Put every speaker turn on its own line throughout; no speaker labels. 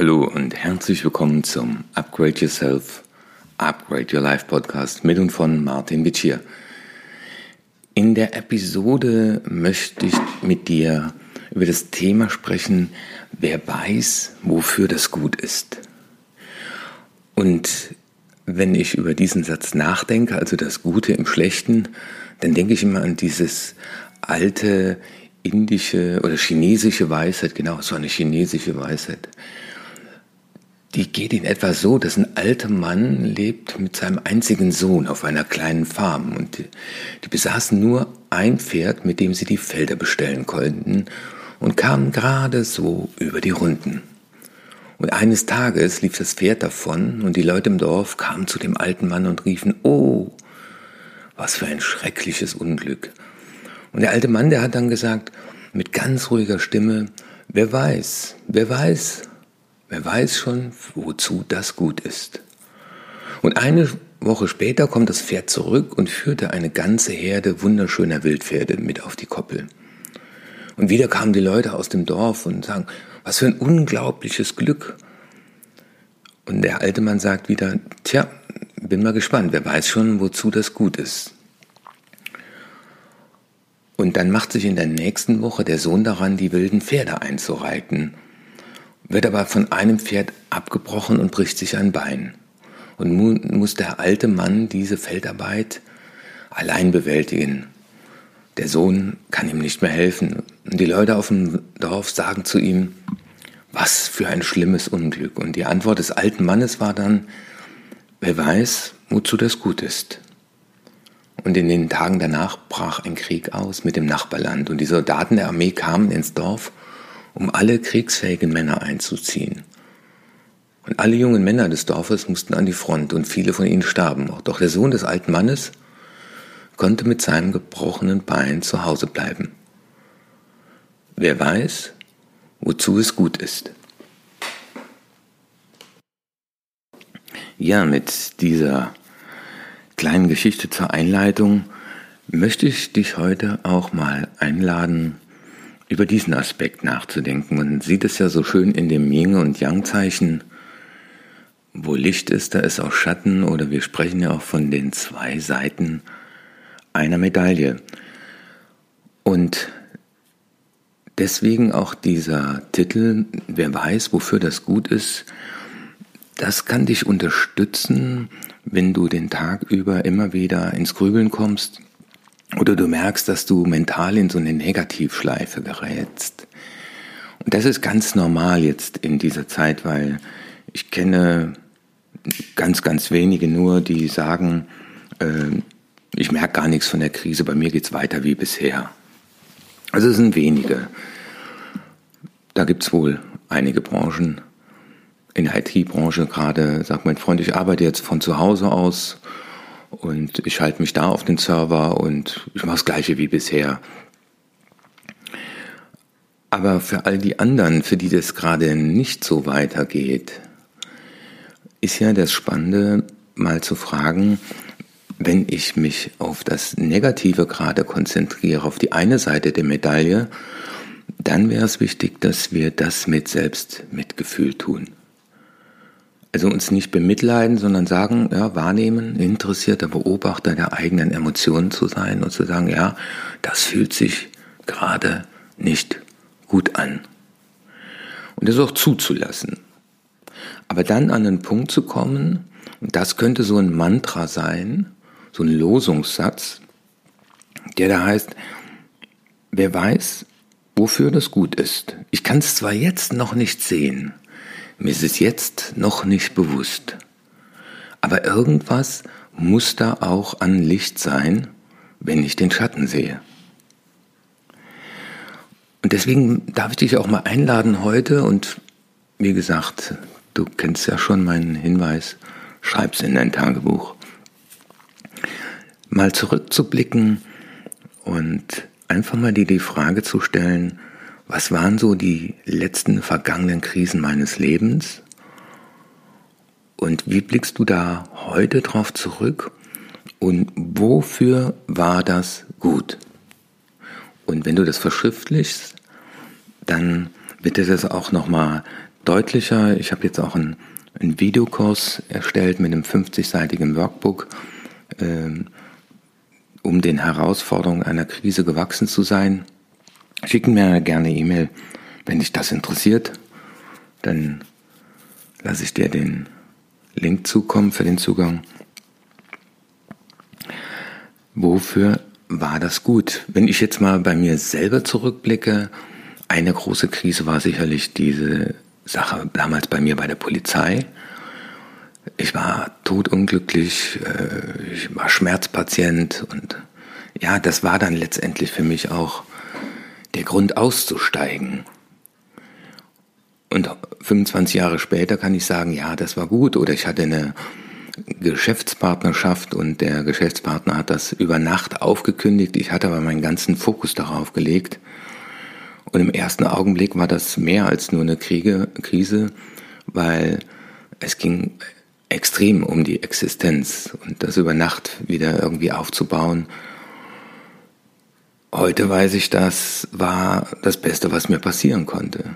Hallo und herzlich willkommen zum Upgrade Yourself, Upgrade Your Life Podcast mit und von Martin Witsch In der Episode möchte ich mit dir über das Thema sprechen, wer weiß, wofür das gut ist. Und wenn ich über diesen Satz nachdenke, also das Gute im Schlechten, dann denke ich immer an dieses alte indische oder chinesische Weisheit, genau, so eine chinesische Weisheit die geht in etwa so, dass ein alter Mann lebt mit seinem einzigen Sohn auf einer kleinen Farm und die, die besaßen nur ein Pferd, mit dem sie die Felder bestellen konnten und kamen gerade so über die Runden. Und eines Tages lief das Pferd davon und die Leute im Dorf kamen zu dem alten Mann und riefen, oh, was für ein schreckliches Unglück. Und der alte Mann, der hat dann gesagt, mit ganz ruhiger Stimme, wer weiß, wer weiß, Wer weiß schon, wozu das gut ist. Und eine Woche später kommt das Pferd zurück und führte eine ganze Herde wunderschöner Wildpferde mit auf die Koppel. Und wieder kamen die Leute aus dem Dorf und sagen, was für ein unglaubliches Glück. Und der alte Mann sagt wieder, tja, bin mal gespannt, wer weiß schon, wozu das gut ist. Und dann macht sich in der nächsten Woche der Sohn daran, die wilden Pferde einzureiten wird aber von einem Pferd abgebrochen und bricht sich ein Bein. Und muss der alte Mann diese Feldarbeit allein bewältigen. Der Sohn kann ihm nicht mehr helfen. Und die Leute auf dem Dorf sagen zu ihm, was für ein schlimmes Unglück. Und die Antwort des alten Mannes war dann, wer weiß, wozu das gut ist. Und in den Tagen danach brach ein Krieg aus mit dem Nachbarland. Und die Soldaten der Armee kamen ins Dorf um alle kriegsfähigen Männer einzuziehen. Und alle jungen Männer des Dorfes mussten an die Front und viele von ihnen starben. Doch der Sohn des alten Mannes konnte mit seinem gebrochenen Bein zu Hause bleiben. Wer weiß, wozu es gut ist. Ja, mit dieser kleinen Geschichte zur Einleitung möchte ich dich heute auch mal einladen, über diesen Aspekt nachzudenken. Man sieht es ja so schön in dem Yin- und Yang-Zeichen. Wo Licht ist, da ist auch Schatten oder wir sprechen ja auch von den zwei Seiten einer Medaille. Und deswegen auch dieser Titel, wer weiß, wofür das gut ist, das kann dich unterstützen, wenn du den Tag über immer wieder ins Grübeln kommst, oder du merkst, dass du mental in so eine Negativschleife gerätst. Und das ist ganz normal jetzt in dieser Zeit, weil ich kenne ganz, ganz wenige nur, die sagen, äh, ich merke gar nichts von der Krise, bei mir geht's weiter wie bisher. Also es sind wenige. Da gibt's wohl einige Branchen. In der IT-Branche gerade sagt mein Freund, ich arbeite jetzt von zu Hause aus und ich halte mich da auf den Server und ich mache das gleiche wie bisher. Aber für all die anderen, für die das gerade nicht so weitergeht, ist ja das Spannende, mal zu fragen, wenn ich mich auf das Negative gerade konzentriere, auf die eine Seite der Medaille, dann wäre es wichtig, dass wir das mit Selbstmitgefühl tun. Also uns nicht bemitleiden, sondern sagen, ja, wahrnehmen, interessierter Beobachter der eigenen Emotionen zu sein und zu sagen, ja, das fühlt sich gerade nicht gut an. Und das auch zuzulassen. Aber dann an den Punkt zu kommen, und das könnte so ein Mantra sein, so ein Losungssatz, der da heißt, wer weiß, wofür das gut ist. Ich kann es zwar jetzt noch nicht sehen, mir ist es jetzt noch nicht bewusst. Aber irgendwas muss da auch an Licht sein, wenn ich den Schatten sehe. Und deswegen darf ich dich auch mal einladen heute und wie gesagt, du kennst ja schon meinen Hinweis, schreib's in dein Tagebuch. Mal zurückzublicken und einfach mal dir die Frage zu stellen, was waren so die letzten vergangenen Krisen meines Lebens? Und wie blickst du da heute drauf zurück? Und wofür war das gut? Und wenn du das verschriftlichst, dann wird dir das auch nochmal deutlicher. Ich habe jetzt auch einen, einen Videokurs erstellt mit einem 50-seitigen Workbook, ähm, um den Herausforderungen einer Krise gewachsen zu sein. Schicken mir gerne E-Mail, wenn dich das interessiert. Dann lasse ich dir den Link zukommen für den Zugang. Wofür war das gut? Wenn ich jetzt mal bei mir selber zurückblicke, eine große Krise war sicherlich diese Sache damals bei mir bei der Polizei. Ich war todunglücklich, äh, ich war Schmerzpatient und ja, das war dann letztendlich für mich auch der Grund auszusteigen. Und 25 Jahre später kann ich sagen, ja, das war gut. Oder ich hatte eine Geschäftspartnerschaft und der Geschäftspartner hat das über Nacht aufgekündigt. Ich hatte aber meinen ganzen Fokus darauf gelegt. Und im ersten Augenblick war das mehr als nur eine Kriege, Krise, weil es ging extrem um die Existenz und das über Nacht wieder irgendwie aufzubauen. Heute weiß ich, das war das Beste, was mir passieren konnte.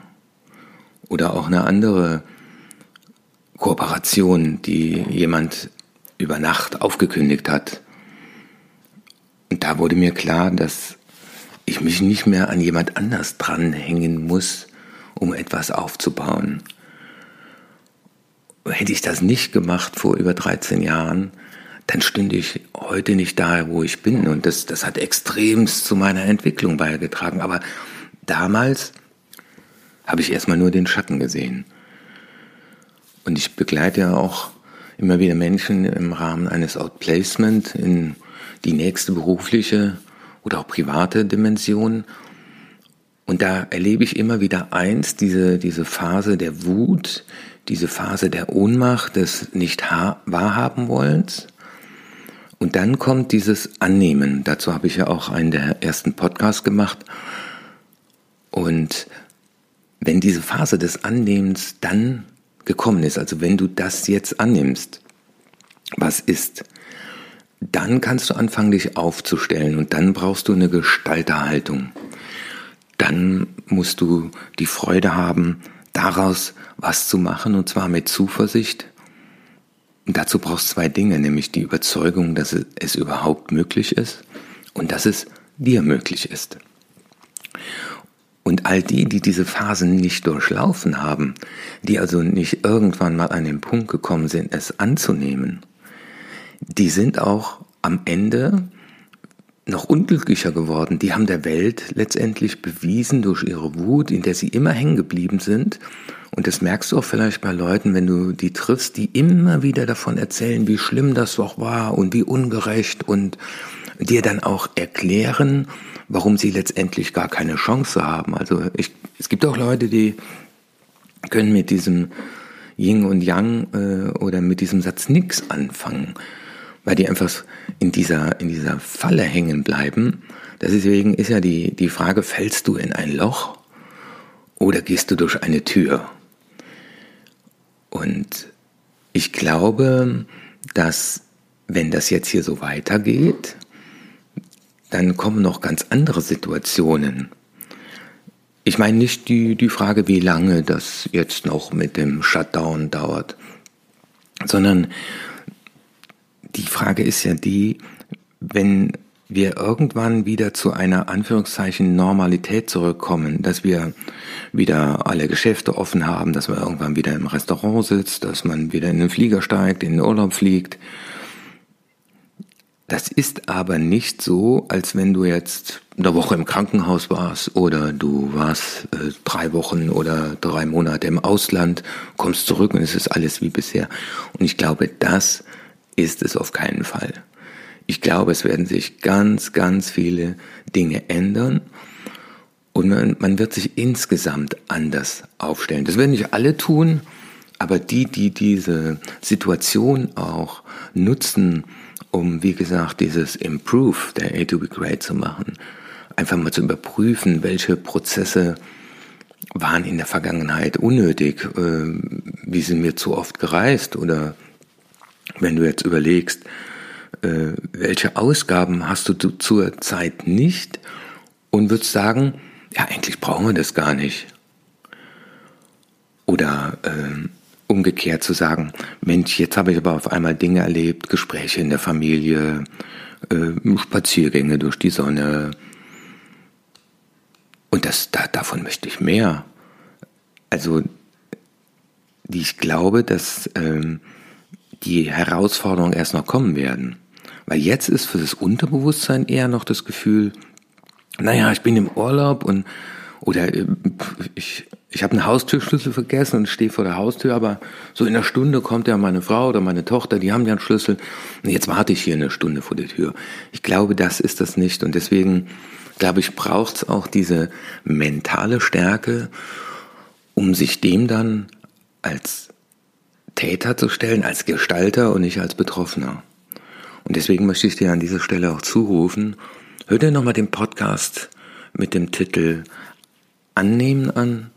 Oder auch eine andere Kooperation, die jemand über Nacht aufgekündigt hat. Und da wurde mir klar, dass ich mich nicht mehr an jemand anders dranhängen muss, um etwas aufzubauen. Hätte ich das nicht gemacht vor über 13 Jahren, dann stünde ich heute nicht da, wo ich bin. Und das, das hat extremst zu meiner Entwicklung beigetragen. Aber damals habe ich erstmal nur den Schatten gesehen. Und ich begleite ja auch immer wieder Menschen im Rahmen eines Outplacement in die nächste berufliche oder auch private Dimension. Und da erlebe ich immer wieder eins, diese, diese Phase der Wut, diese Phase der Ohnmacht, des nicht wahrhaben wollens. Und dann kommt dieses Annehmen. Dazu habe ich ja auch einen der ersten Podcasts gemacht. Und wenn diese Phase des Annehmens dann gekommen ist, also wenn du das jetzt annimmst, was ist, dann kannst du anfangen, dich aufzustellen und dann brauchst du eine Gestalterhaltung. Dann musst du die Freude haben, daraus was zu machen und zwar mit Zuversicht. Und dazu brauchst zwei Dinge, nämlich die Überzeugung, dass es überhaupt möglich ist und dass es dir möglich ist. Und all die, die diese Phasen nicht durchlaufen haben, die also nicht irgendwann mal an den Punkt gekommen sind, es anzunehmen, die sind auch am Ende noch unglücklicher geworden. Die haben der Welt letztendlich bewiesen durch ihre Wut, in der sie immer hängen geblieben sind. Und das merkst du auch vielleicht bei Leuten, wenn du die triffst, die immer wieder davon erzählen, wie schlimm das doch war und wie ungerecht und dir dann auch erklären, warum sie letztendlich gar keine Chance haben. Also ich, es gibt auch Leute, die können mit diesem Yin und Yang äh, oder mit diesem Satz nichts anfangen, weil die einfach in dieser, in dieser Falle hängen bleiben. Deswegen ist ja die, die Frage, fällst du in ein Loch oder gehst du durch eine Tür? Und ich glaube, dass wenn das jetzt hier so weitergeht, dann kommen noch ganz andere Situationen. Ich meine nicht die, die Frage, wie lange das jetzt noch mit dem Shutdown dauert, sondern die Frage ist ja die, wenn wir irgendwann wieder zu einer Anführungszeichen Normalität zurückkommen, dass wir wieder alle Geschäfte offen haben, dass man irgendwann wieder im Restaurant sitzt, dass man wieder in den Flieger steigt, in den Urlaub fliegt, das ist aber nicht so, als wenn du jetzt eine Woche im Krankenhaus warst oder du warst äh, drei Wochen oder drei Monate im Ausland, kommst zurück und es ist alles wie bisher. Und ich glaube, das ist es auf keinen Fall. Ich glaube, es werden sich ganz, ganz viele Dinge ändern und man, man wird sich insgesamt anders aufstellen. Das werden nicht alle tun, aber die, die diese Situation auch nutzen, um, wie gesagt, dieses Improve der A to be Great zu machen. Einfach mal zu überprüfen, welche Prozesse waren in der Vergangenheit unnötig, äh, wie sind wir zu oft gereist oder wenn du jetzt überlegst, äh, welche Ausgaben hast du zur Zeit nicht und würdest sagen, ja, eigentlich brauchen wir das gar nicht. Oder äh, umgekehrt zu sagen, Mensch, jetzt habe ich aber auf einmal Dinge erlebt, Gespräche in der Familie, äh, Spaziergänge durch die Sonne. Und das, da, davon möchte ich mehr. Also, ich glaube, dass ähm, die Herausforderungen erst noch kommen werden. Weil jetzt ist für das Unterbewusstsein eher noch das Gefühl, naja, ich bin im Urlaub und oder äh, ich, ich habe einen Haustürschlüssel vergessen und stehe vor der Haustür, aber so in einer Stunde kommt ja meine Frau oder meine Tochter, die haben ja einen Schlüssel und jetzt warte ich hier eine Stunde vor der Tür. Ich glaube, das ist das nicht und deswegen glaube ich, braucht es auch diese mentale Stärke, um sich dem dann als Täter zu stellen, als Gestalter und nicht als Betroffener. Und deswegen möchte ich dir an dieser Stelle auch zurufen, hör dir nochmal den Podcast mit dem Titel Annehmen an.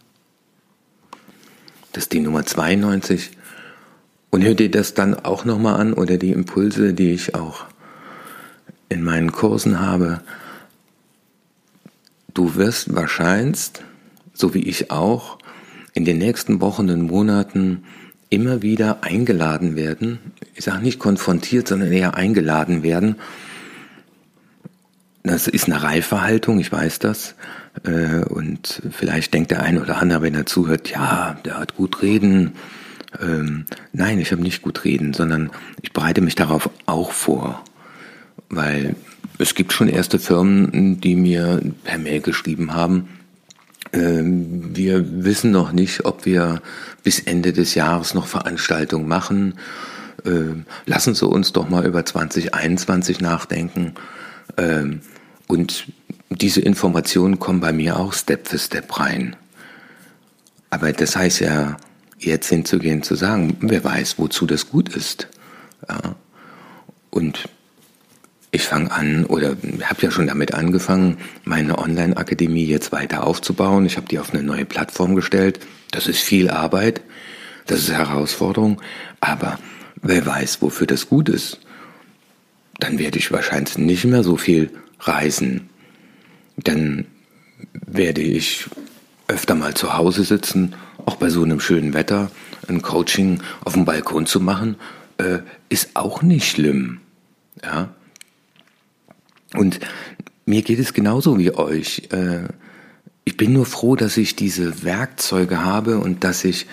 Das ist die Nummer 92. Und hör dir das dann auch nochmal an oder die Impulse, die ich auch in meinen Kursen habe. Du wirst wahrscheinlich, so wie ich auch, in den nächsten Wochen und Monaten immer wieder eingeladen werden, ich sage nicht konfrontiert, sondern eher eingeladen werden. Das ist eine reife Haltung, ich weiß das. Äh, und vielleicht denkt der eine oder andere, wenn er zuhört, ja, der hat gut reden. Ähm, nein, ich habe nicht gut reden, sondern ich bereite mich darauf auch vor. Weil es gibt schon erste Firmen, die mir per Mail geschrieben haben, ähm, wir wissen noch nicht, ob wir bis Ende des Jahres noch Veranstaltungen machen. Ähm, lassen Sie uns doch mal über 2021 nachdenken. Ähm, und diese Informationen kommen bei mir auch Step für Step rein. Aber das heißt ja, jetzt hinzugehen, zu sagen, wer weiß, wozu das gut ist. Ja. Und ich fange an oder habe ja schon damit angefangen, meine Online-Akademie jetzt weiter aufzubauen. Ich habe die auf eine neue Plattform gestellt. Das ist viel Arbeit, das ist Herausforderung, aber wer weiß, wofür das gut ist. Dann werde ich wahrscheinlich nicht mehr so viel reisen. Dann werde ich öfter mal zu Hause sitzen, auch bei so einem schönen Wetter, ein Coaching auf dem Balkon zu machen, äh, ist auch nicht schlimm. Ja, und mir geht es genauso wie euch. Äh, ich bin nur froh, dass ich diese Werkzeuge habe und dass ich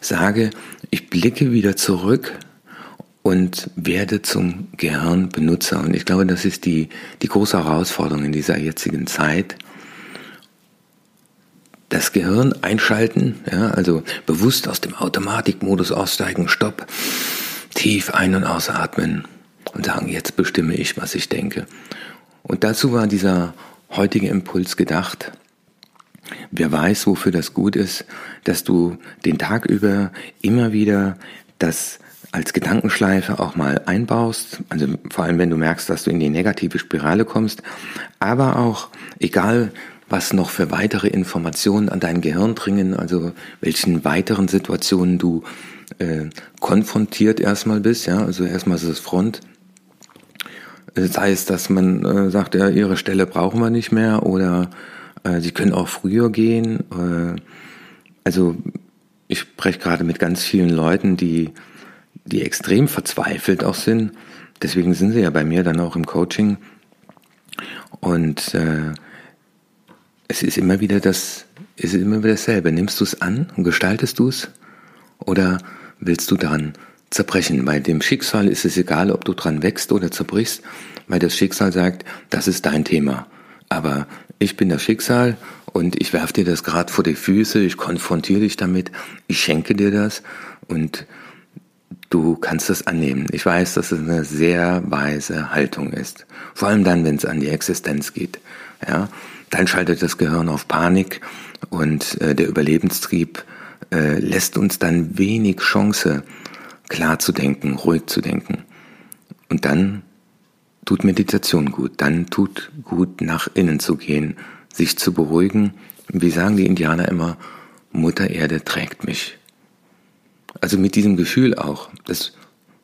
sage, ich blicke wieder zurück und werde zum Gehirnbenutzer. Und ich glaube, das ist die, die große Herausforderung in dieser jetzigen Zeit. Das Gehirn einschalten, ja, also bewusst aus dem Automatikmodus aussteigen, Stopp, tief ein- und ausatmen und sagen, jetzt bestimme ich, was ich denke. Und dazu war dieser heutige Impuls gedacht. Wer weiß, wofür das gut ist, dass du den Tag über immer wieder das als Gedankenschleife auch mal einbaust, also vor allem wenn du merkst, dass du in die negative Spirale kommst, aber auch egal, was noch für weitere Informationen an dein Gehirn dringen, also welchen weiteren Situationen du äh, konfrontiert erstmal bist, ja, also erstmal ist es Front, Sei es, dass man äh, sagt, ja, ihre Stelle brauchen wir nicht mehr oder äh, sie können auch früher gehen. Äh, also ich spreche gerade mit ganz vielen Leuten, die, die extrem verzweifelt auch sind. Deswegen sind sie ja bei mir dann auch im Coaching. Und äh, es ist immer wieder das, es ist immer wieder dasselbe. Nimmst du es an und gestaltest du es? Oder willst du daran zerbrechen. Bei dem Schicksal ist es egal, ob du dran wächst oder zerbrichst, weil das Schicksal sagt, das ist dein Thema. Aber ich bin das Schicksal und ich werfe dir das gerade vor die Füße, ich konfrontiere dich damit, ich schenke dir das und du kannst das annehmen. Ich weiß, dass es eine sehr weise Haltung ist. Vor allem dann, wenn es an die Existenz geht. Ja, dann schaltet das Gehirn auf Panik und äh, der Überlebenstrieb äh, lässt uns dann wenig Chance, klar zu denken, ruhig zu denken. Und dann tut Meditation gut, dann tut gut nach innen zu gehen, sich zu beruhigen. Wie sagen die Indianer immer, Mutter Erde trägt mich. Also mit diesem Gefühl auch, das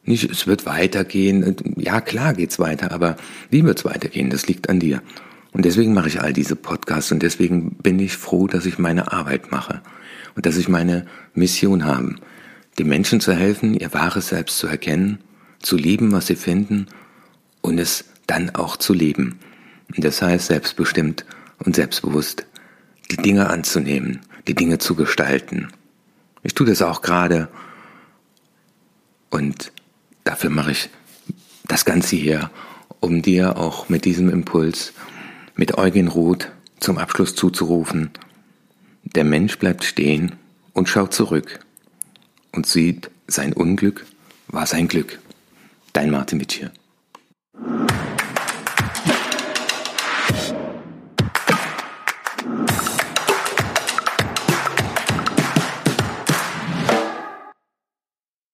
nicht, es wird weitergehen. Ja, klar geht's weiter, aber wie wird's weitergehen? Das liegt an dir. Und deswegen mache ich all diese Podcasts und deswegen bin ich froh, dass ich meine Arbeit mache. und dass ich meine Mission habe, den Menschen zu helfen, ihr wahres Selbst zu erkennen, zu lieben, was sie finden und es dann auch zu leben. Und das heißt selbstbestimmt und selbstbewusst die Dinge anzunehmen, die Dinge zu gestalten. Ich tue das auch gerade und dafür mache ich das Ganze hier, um dir auch mit diesem Impuls, mit Eugen Roth zum Abschluss zuzurufen, der Mensch bleibt stehen und schaut zurück und sieht, sein Unglück war sein Glück. Dein Martin Witsch.